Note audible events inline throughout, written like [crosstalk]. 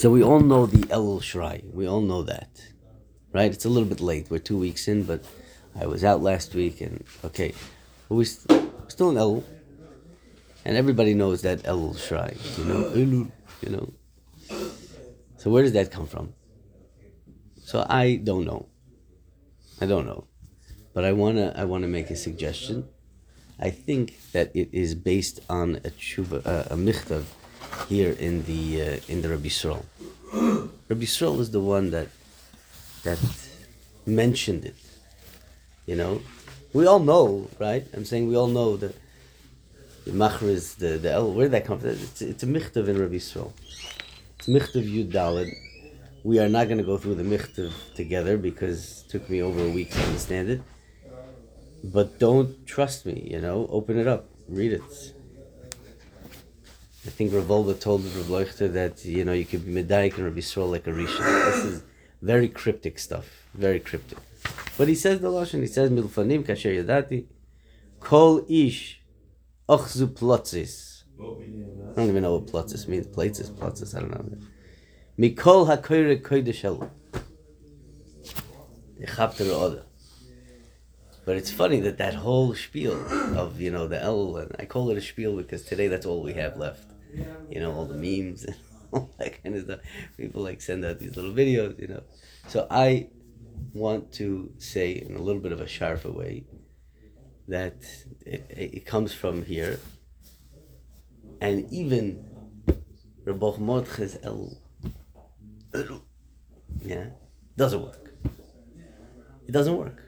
So we all know the Elul Shrai. We all know that, right? It's a little bit late. We're two weeks in, but I was out last week, and okay, but we st- we're still in Elul, and everybody knows that Elul Shrai. You know, Elul. You know. So where does that come from? So I don't know. I don't know, but I wanna I wanna make a suggestion. I think that it is based on a tshuva, uh, a michtav here in the uh, in the Rabbi Yisrael. Rabbi Yisrael is the one that that mentioned it. You know, we all know, right? I'm saying we all know that the machriz, the the el, where did that come from? It's, it's a michtav in Rabbi Yisrael. It's michtav Yud Daled. We are not going to go through the michtav together because it took me over a week to understand it. But don't trust me, you know. Open it up, read it. I think Rav Wolbe told Rav Leuchter that you know you could be medayik and Rabbi Yisrael like a rishon. This is very cryptic stuff, very cryptic. But he says the lashon. He says milfanim kasher yadati, kol ish ochzu plotzis. I don't even know what plotzis means. Plates is plotzis. I don't know. Mikol hakoyre oda. But it's funny that that whole spiel of you know the El and I call it a spiel because today that's all we have left. You know all the memes and [laughs] all that kind of stuff. People like send out these little videos, you know. So I want to say in a little bit of a sharper way that it, it comes from here, and even Rabbi Mordechai's El, yeah, doesn't work. It doesn't work.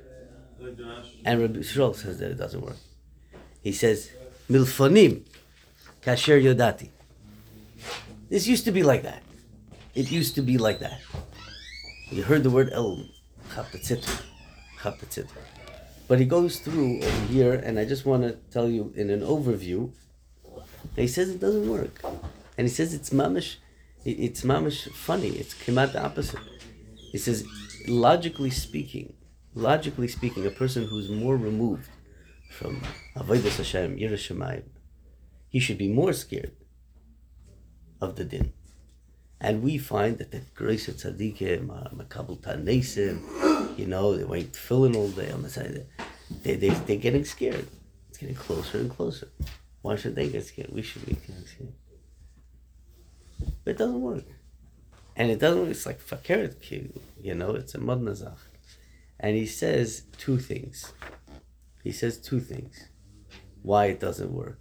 And Rabbi Yisrael says that it doesn't work. He says, Milfonim, kasher yodati. This used to be like that. It used to be like that. You heard the word El, chapetzitr, chapetzitr. But he goes through over here, and I just want to tell you in an overview, he says it doesn't work. And he says it's mamish, it's mamish funny. It's out the opposite. He says, logically speaking, logically speaking, a person who's more removed from Avodah Hashem, Yiras Shamayim, he should be more scared of the din. And we find that the grace of tzaddikim, uh, makabel tanesim, [gasps] you know, they wait filling all day on the side. They, they, they're getting scared. It's getting closer and closer. Why should they get scared? We should be getting scared. But it doesn't work. And it doesn't, it's like kid, you know, it's a madnazach. And he says two things. He says two things. Why it doesn't work.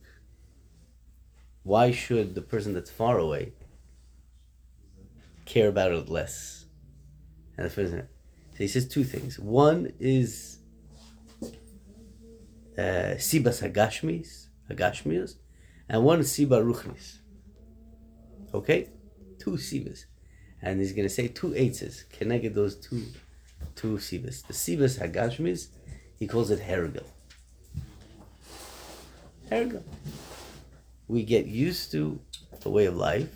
Why should the person that's far away care about it less? And the first so he says two things. One is uh, sibas hagashmis, hagashmius, and one is siba ruchnis. Okay, two sibas, and he's going to say two eights. get those two, two sibas. The sibas hagashmis, he calls it hergel. Hergel. We get used to a way of life,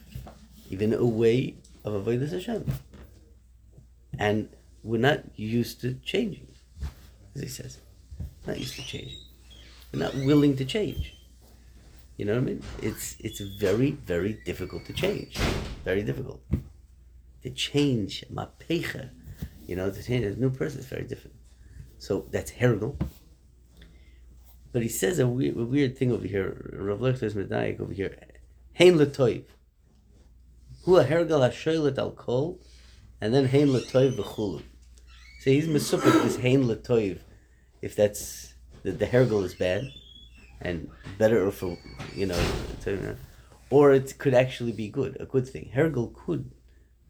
even a way of avodah Hashem, and we're not used to changing, as he says. Not used to changing. We're not willing to change. You know what I mean? It's it's very very difficult to change. Very difficult to change mapecha. You know, to change a new person is very difficult. So that's hergel. But he says a weird, a weird thing over here. Rav Leuchter's medayik over here. Hein letoiv. Hu a hergel hashoylet al kol, and then hein letoiv v'chulu. So he's mesupik this hein letoiv, if that's the, the hergel is bad, and better for you know, or it could actually be good, a good thing. Hergel could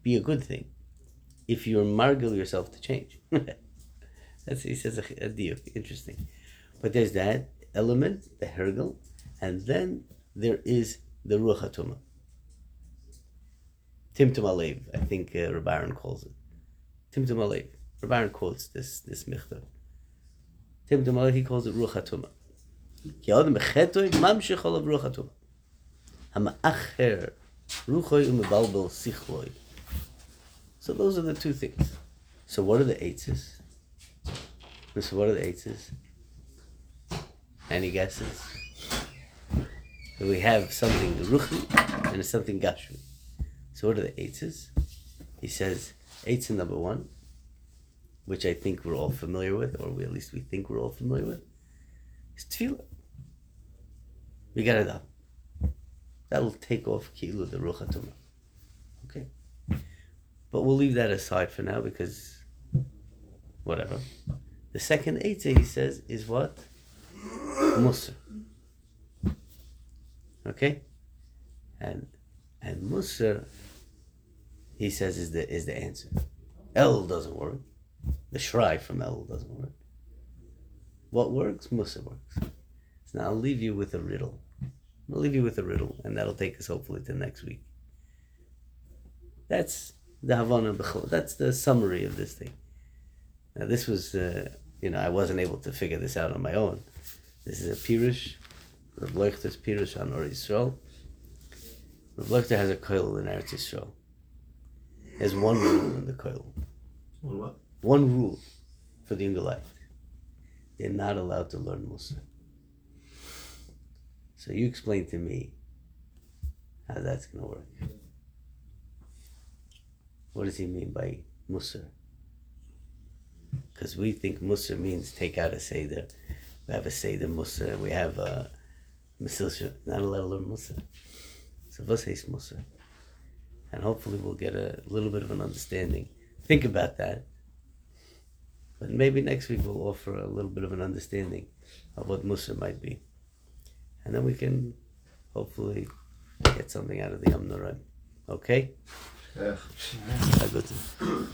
be a good thing if you're margil yourself to change. [laughs] That's he says a, a deal. Interesting. But there's that element, the hergel, and then there is the Ruach Tim Timtum Alev, I think uh, Rabaran calls it. Timtum Alev. Rabaran quotes this, this Michtav. Timtum Alev, he calls it Ruach HaTumah. Ki Adam Echetoy, Mamshech Olav Ruach HaTumah. Hamacher, Ruchoy Umebalbel Sichloy. So those are the two things. So what are the eights? So what are the eights? Any guesses? So we have something ruchi and something gashmi. So what are the eights? He says eights number one, which I think we're all familiar with, or we, at least we think we're all familiar with, is tefillah. We got it up. That'll take off kilu the ruach. Okay, but we'll leave that aside for now because whatever. The second eitzah he says is what mussar. Okay, and and mussar he says is the is the answer. El doesn't work. The shrai from El doesn't work. What works? Mussar works. So now I'll leave you with a riddle. I'll leave you with a riddle, and that'll take us hopefully to next week. That's the Havana B'chol. That's the summary of this thing. Now this was, uh, you know, I wasn't able to figure this out on my own. This is a Pirush, Rav Leuchter's Pirush on Or Yisrael. Rav Leuchter has a koil in Eretz Yisrael. There's one rule in the koil. One what? One rule for the yungeleit. They're not allowed to learn Mussar. So you explain to me how that's going to work. What does he mean by Mussar? Because we think Mussar means take out a Seder. We have a Seder Mussar. We have a Mesil not to learn Mussar. So says Mussar? And hopefully we'll get a little bit of an understanding. Think about that. But maybe next week we'll offer a little bit of an understanding of what Mussar might be. And then we can hopefully get something out of the Yom Noraim. Okay? Yeah. I go to.